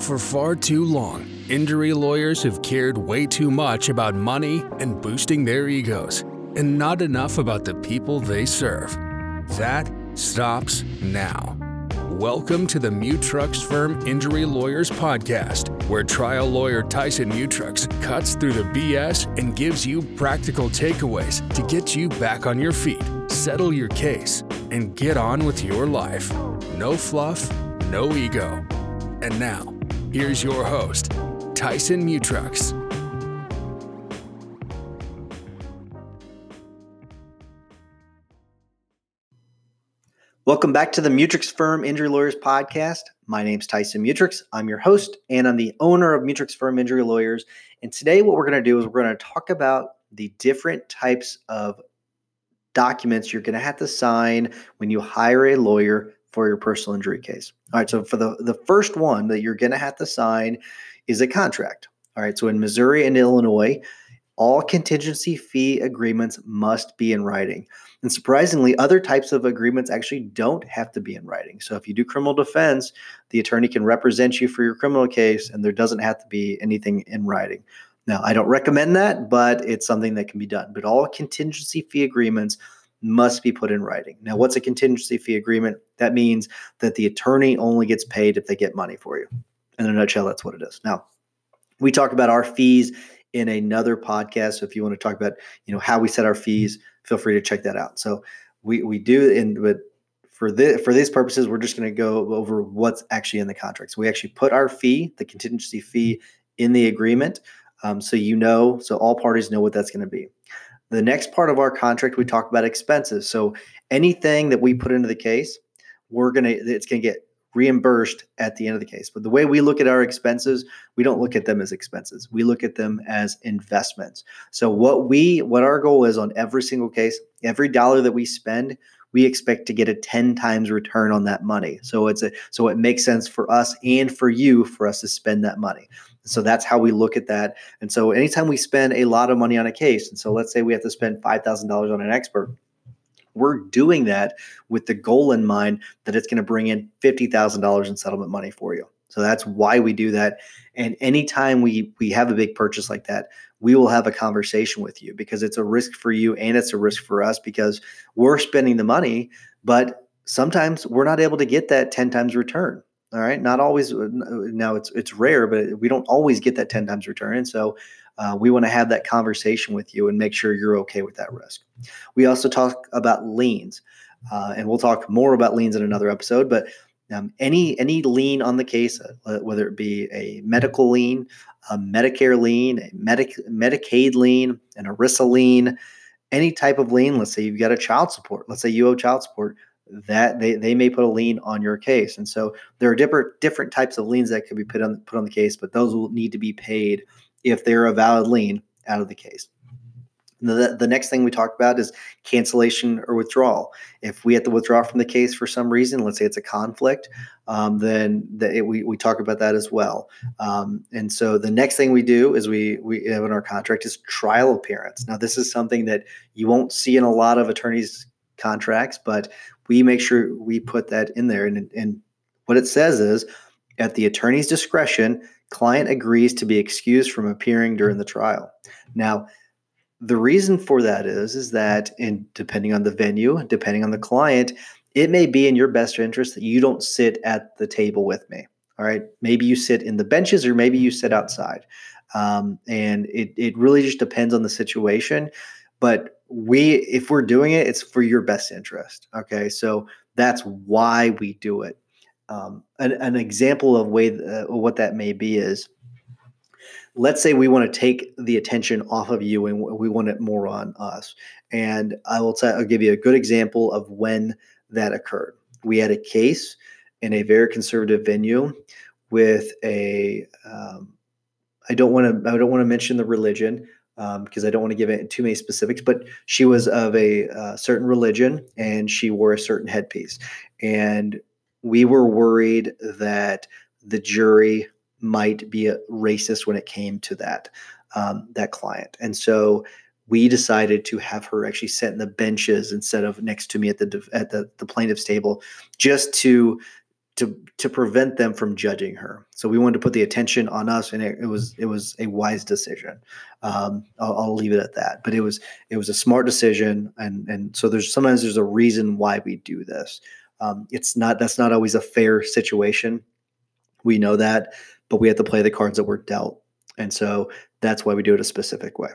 For far too long, injury lawyers have cared way too much about money and boosting their egos, and not enough about the people they serve. That stops now. Welcome to the Mutrux Firm Injury Lawyers Podcast, where trial lawyer Tyson Mutrux cuts through the BS and gives you practical takeaways to get you back on your feet, settle your case, and get on with your life. No fluff, no ego. And now, here's your host, Tyson Mutrux. Welcome back to the Mutrux Firm Injury Lawyers Podcast. My name's Tyson Mutrux. I'm your host, and I'm the owner of Mutrux Firm Injury Lawyers. And today, what we're going to do is we're going to talk about the different types of documents you're going to have to sign when you hire a lawyer for your personal injury case. All right, so for the, the first one that you're going to have to sign is a contract. All right, so in Missouri and Illinois, all contingency fee agreements must be in writing. And surprisingly, other types of agreements actually don't have to be in writing. So if you do criminal defense, the attorney can represent you for your criminal case, and there doesn't have to be anything in writing. Now, I don't recommend that, but it's something that can be done. But all contingency fee agreements must be put in writing. Now, what's a contingency fee agreement? That means that the attorney only gets paid if they get money for you. In a nutshell, that's what it is. Now, we talk about our fees in another podcast. So if you want to talk about, you know, how we set our fees, feel free to check that out. So we we do in but for this for these purposes, we're just going to go over what's actually in the contract. So we actually put our fee, the contingency fee, in the agreement, um, so you know, so all parties know what that's going to be. The next part of our contract, we talk about expenses. So anything that we put into the case, we're gonna it's gonna get reimbursed at the end of the case. But the way we look at our expenses, we don't look at them as expenses. We look at them as investments. So what we what our goal is on every single case, every dollar that we spend, we expect to get a 10 times return on that money. So it's a so it makes sense for us and for you for us to spend that money. So that's how we look at that. And so anytime we spend a lot of money on a case, and so let's say we have to spend $5,000 on an expert, we're doing that with the goal in mind that it's going to bring in $50,000 in settlement money for you. So that's why we do that. And anytime we we have a big purchase like that, we will have a conversation with you because it's a risk for you and it's a risk for us because we're spending the money, but sometimes we're not able to get that 10 times return. All right, not always. Uh, now it's it's rare, but we don't always get that 10 times return. And so uh, we want to have that conversation with you and make sure you're okay with that risk. We also talk about liens, uh, and we'll talk more about liens in another episode. But um, any any lien on the case, uh, whether it be a medical lien, a Medicare lien, a Medic- Medicaid lien, an ERISA lien, any type of lien. Let's say you've got a child support. Let's say you owe child support. That they, they may put a lien on your case, and so there are different different types of liens that could be put on put on the case, but those will need to be paid if they're a valid lien out of the case. The, the next thing we talk about is cancellation or withdrawal. If we have to withdraw from the case for some reason, let's say it's a conflict, um, then the, it, we, we talk about that as well. Um, and so the next thing we do is we, we have in our contract is trial appearance. Now, this is something that you won't see in a lot of attorneys' contracts, but we make sure we put that in there. And, and what it says is at the attorney's discretion, client agrees to be excused from appearing during the trial. Now, the reason for that is is that in depending on the venue, depending on the client, it may be in your best interest that you don't sit at the table with me. All right, maybe you sit in the benches or maybe you sit outside, um, and it it really just depends on the situation. But we, if we're doing it, it's for your best interest. Okay, so that's why we do it. Um, an, an, example of way uh, what that may be is let's say we want to take the attention off of you and we want it more on us. And i will t- i'll give you a good example of when that occurred. We had a case in a very conservative venue with a um, I don't want to i don't want to mention the religion because um, i don't want to give it too many specifics but she was of a uh, certain religion and she wore a certain headpiece. And we were worried that the jury might be a racist when it came to that um, that client, and so we decided to have her actually sit in the benches instead of next to me at the at the, the plaintiff's table, just to to to prevent them from judging her. So we wanted to put the attention on us, and it, it was it was a wise decision. Um, I'll, I'll, leave it at that. But it was it was a smart decision, and and so there's sometimes there's a reason why we do this. Um, it's not that's not always a fair situation. We know that, but we have to play the cards that we're dealt, and so that's why we do it a specific way.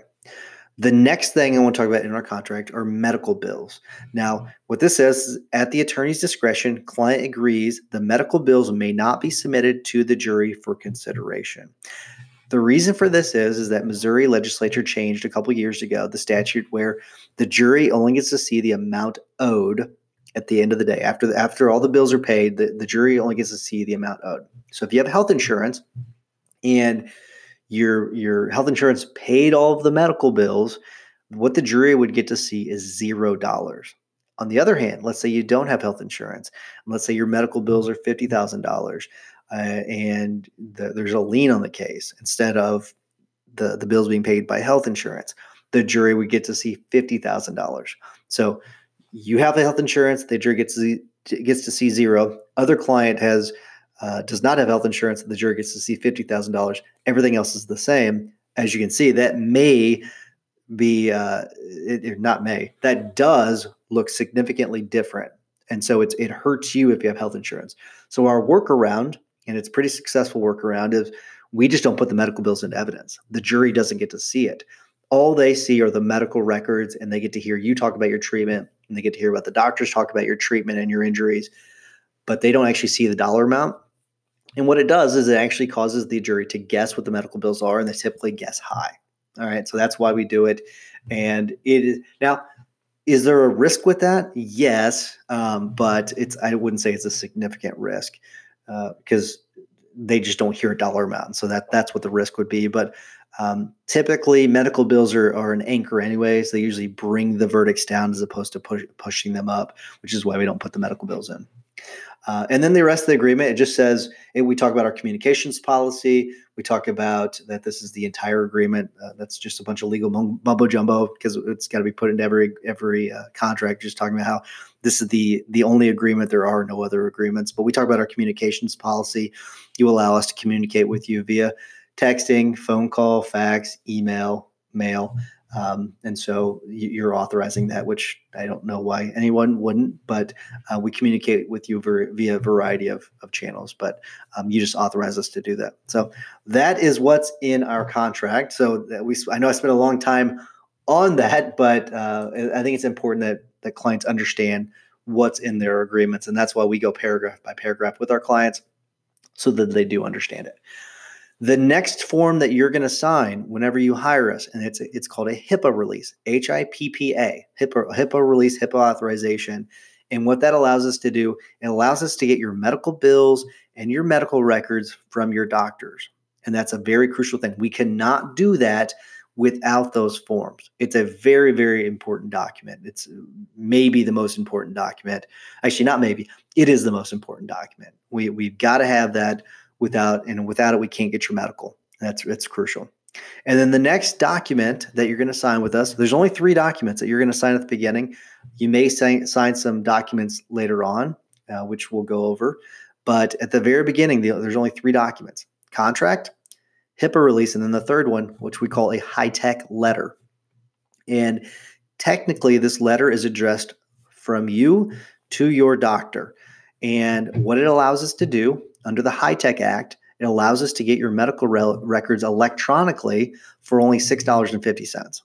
The next thing I want to talk about in our contract are medical bills. Now, what this says is at the attorney's discretion, client agrees the medical bills may not be submitted to the jury for consideration. The reason for this is, is that Missouri legislature changed a couple years ago the statute where the jury only gets to see the amount owed at the end of the day. After the, after all the bills are paid, the, the jury only gets to see the amount owed. So if you have health insurance and your your health insurance paid all of the medical bills, what the jury would get to see is zero dollars. On the other hand, let's say you don't have health insurance, let's say your medical bills are fifty thousand uh, dollars, and the, there's a lien on the case instead of the the bills being paid by health insurance. The jury would get to see fifty thousand dollars. So you have the health insurance, the jury gets to gets to see zero. Other client has uh, does not have health insurance, the jury gets to see fifty thousand dollars. Everything else is the same. As you can see, that may be uh, it not may that does look significantly different, and so it's it hurts you if you have health insurance. So our workaround, and it's pretty successful workaround, is we just don't put the medical bills into evidence. The jury doesn't get to see it. All they see are the medical records, and they get to hear you talk about your treatment, and they get to hear about the doctors talk about your treatment and your injuries, but they don't actually see the dollar amount. And what it does is it actually causes the jury to guess what the medical bills are, and they typically guess high. All right, so that's why we do it. And it is now, is there a risk with that? Yes, um, but it's I wouldn't say it's a significant risk because uh, they just don't hear a dollar amount. So that that's what the risk would be. But um, typically, medical bills are, are an anchor anyway, so They usually bring the verdicts down as opposed to push, pushing them up, which is why we don't put the medical bills in. Uh, and then the rest of the agreement, it just says it, we talk about our communications policy. We talk about that this is the entire agreement. Uh, that's just a bunch of legal mumbo jumbo because it's got to be put into every every uh, contract. Just talking about how this is the the only agreement. There are no other agreements. But we talk about our communications policy. You allow us to communicate with you via texting, phone call, fax, email, mail. Um, and so you're authorizing that, which I don't know why anyone wouldn't, but uh, we communicate with you via a variety of, of channels, but um, you just authorize us to do that. So that is what's in our contract. So that we, I know I spent a long time on that, but uh, I think it's important that that clients understand what's in their agreements, and that's why we go paragraph by paragraph with our clients, so that they do understand it the next form that you're going to sign whenever you hire us, and it's it's called a HIPAA release, H I P P A, HIPAA HIPAA release, HIPAA authorization. And what that allows us to do, it allows us to get your medical bills and your medical records from your doctors. And that's a very crucial thing. We cannot do that without those forms. It's a very, very important document. It's maybe the most important document. Actually, not maybe, it is the most important document. We, we've got to have that without and without it we can't get your medical. That's that's crucial. And then the next document that you're going to sign with us there's only three documents that you're going to sign at the beginning. You may sign, sign some documents later on uh, which we'll go over. But at the very beginning there's only three documents contract hipaa release and then the third one which we call a HITECH letter. And technically this letter is addressed from you to your doctor. And what it allows us to do under the HITECH Act, it allows us to get your medical re- records electronically for only $6.50.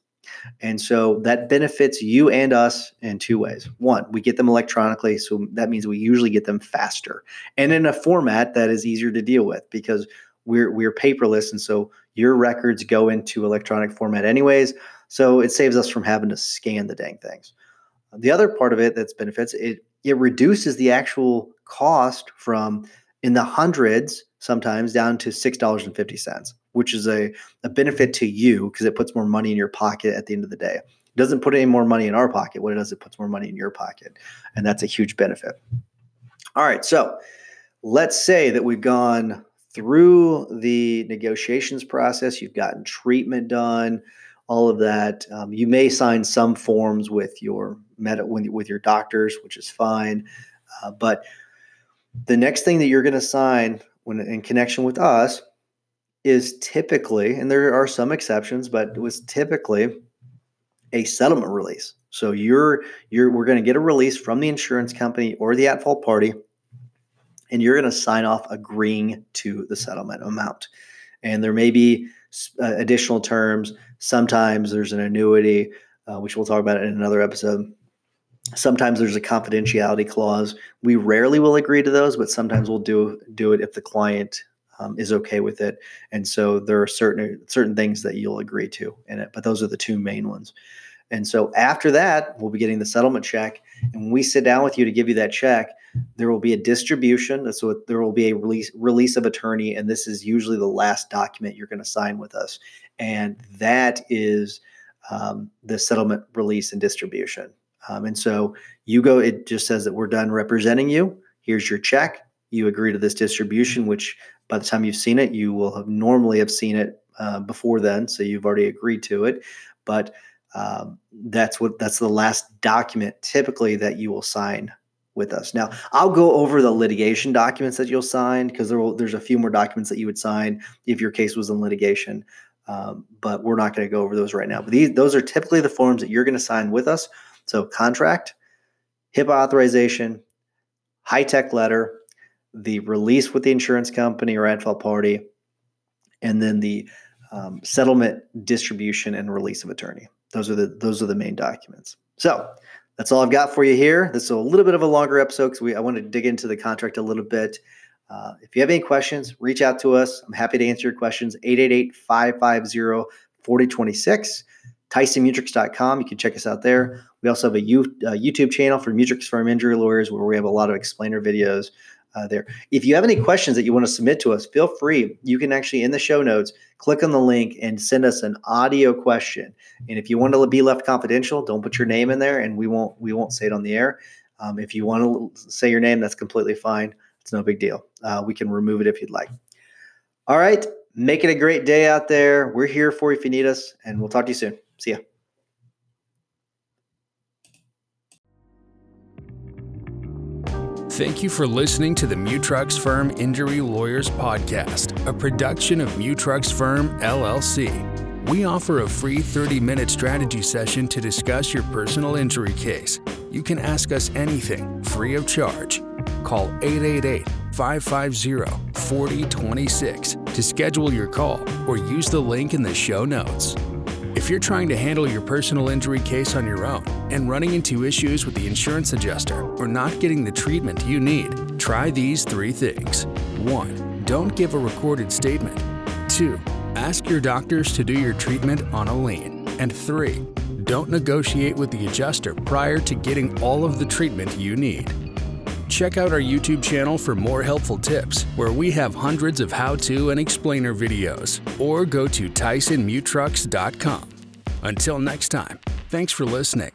And so that benefits you and us in two ways. One, we get them electronically, so that means we usually get them faster and in a format that is easier to deal with because we're we're paperless and so your records go into electronic format anyways. So it saves us from having to scan the dang things. The other part of it that's benefits it it reduces the actual cost from in the hundreds sometimes down to $6.50, which is a, a benefit to you because it puts more money in your pocket at the end of the day. It doesn't put any more money in our pocket. What it does, it puts more money in your pocket. And that's a huge benefit. All right. So let's say that we've gone through the negotiations process, you've gotten treatment done, all of that. Um, you may sign some forms with your med- with your doctors, which is fine. Uh, but the next thing that you're going to sign when in connection with us is typically, and there are some exceptions, but it was typically a settlement release. So you're you're we're going to get a release from the insurance company or the at fault party, and you're going to sign off agreeing to the settlement amount. And there may be uh, additional terms. Sometimes there's an annuity, uh, which we'll talk about in another episode. Sometimes there's a confidentiality clause. We rarely will agree to those, but sometimes we'll do do it if the client um, is okay with it. And so there are certain certain things that you'll agree to in it, but those are the two main ones. And so after that, we'll be getting the settlement check. And when we sit down with you to give you that check, there will be a distribution. So there will be a release release of attorney, and this is usually the last document you're going to sign with us. And that is um, the settlement release and distribution. Um, and so you go, it just says that we're done representing you. Here's your check. You agree to this distribution, which by the time you've seen it, you will have normally have seen it uh, before then. So you've already agreed to it. But um, that's what that's the last document typically that you will sign with us. Now, I'll go over the litigation documents that you'll sign because there will, there's a few more documents that you would sign if your case was in litigation. Um, but we're not going to go over those right now. But these those are typically the forms that you're going to sign with us. So contract, HIPAA authorization, HITECH letter, the release with the insurance company or ad fault party, and then the um, settlement distribution and release of attorney. Those are the those are the main documents. So that's all I've got for you here. This is a little bit of a longer episode because we I want to dig into the contract a little bit. Uh, if you have any questions, reach out to us. I'm happy to answer your questions. 888-550-4026. TysonMutrux.com. You can check us out there. We also have a uh, YouTube channel for Mutrux Firm Injury Lawyers where we have a lot of explainer videos uh, there. If you have any questions that you want to submit to us, feel free. You can actually, in the show notes, click on the link and send us an audio question. And if you want to be left confidential, don't put your name in there, and we won't we won't say it on the air. Um, if you want to say your name, that's completely fine. It's no big deal. Uh, we can remove it if you'd like. All right, make it a great day out there. We're here for you if you need us, and we'll talk to you soon. See ya. Thank you for listening to the Mutrux Firm Injury Lawyers Podcast, a production of Mutrux Firm LLC. We offer a free 30 minute strategy session to discuss your personal injury case. You can ask us anything free of charge. Call 888 550 4026 to schedule your call or use the link in the show notes. If you're trying to handle your personal injury case on your own and running into issues with the insurance adjuster or not getting the treatment you need, try these three things. 1. Don't give a recorded statement. 2. Ask your doctors to do your treatment on a lien. And 3. Don't negotiate with the adjuster prior to getting all of the treatment you need. Check out our YouTube channel for more helpful tips, where we have hundreds of how to and explainer videos, or go to TysonMutrux.com. Until next time, thanks for listening.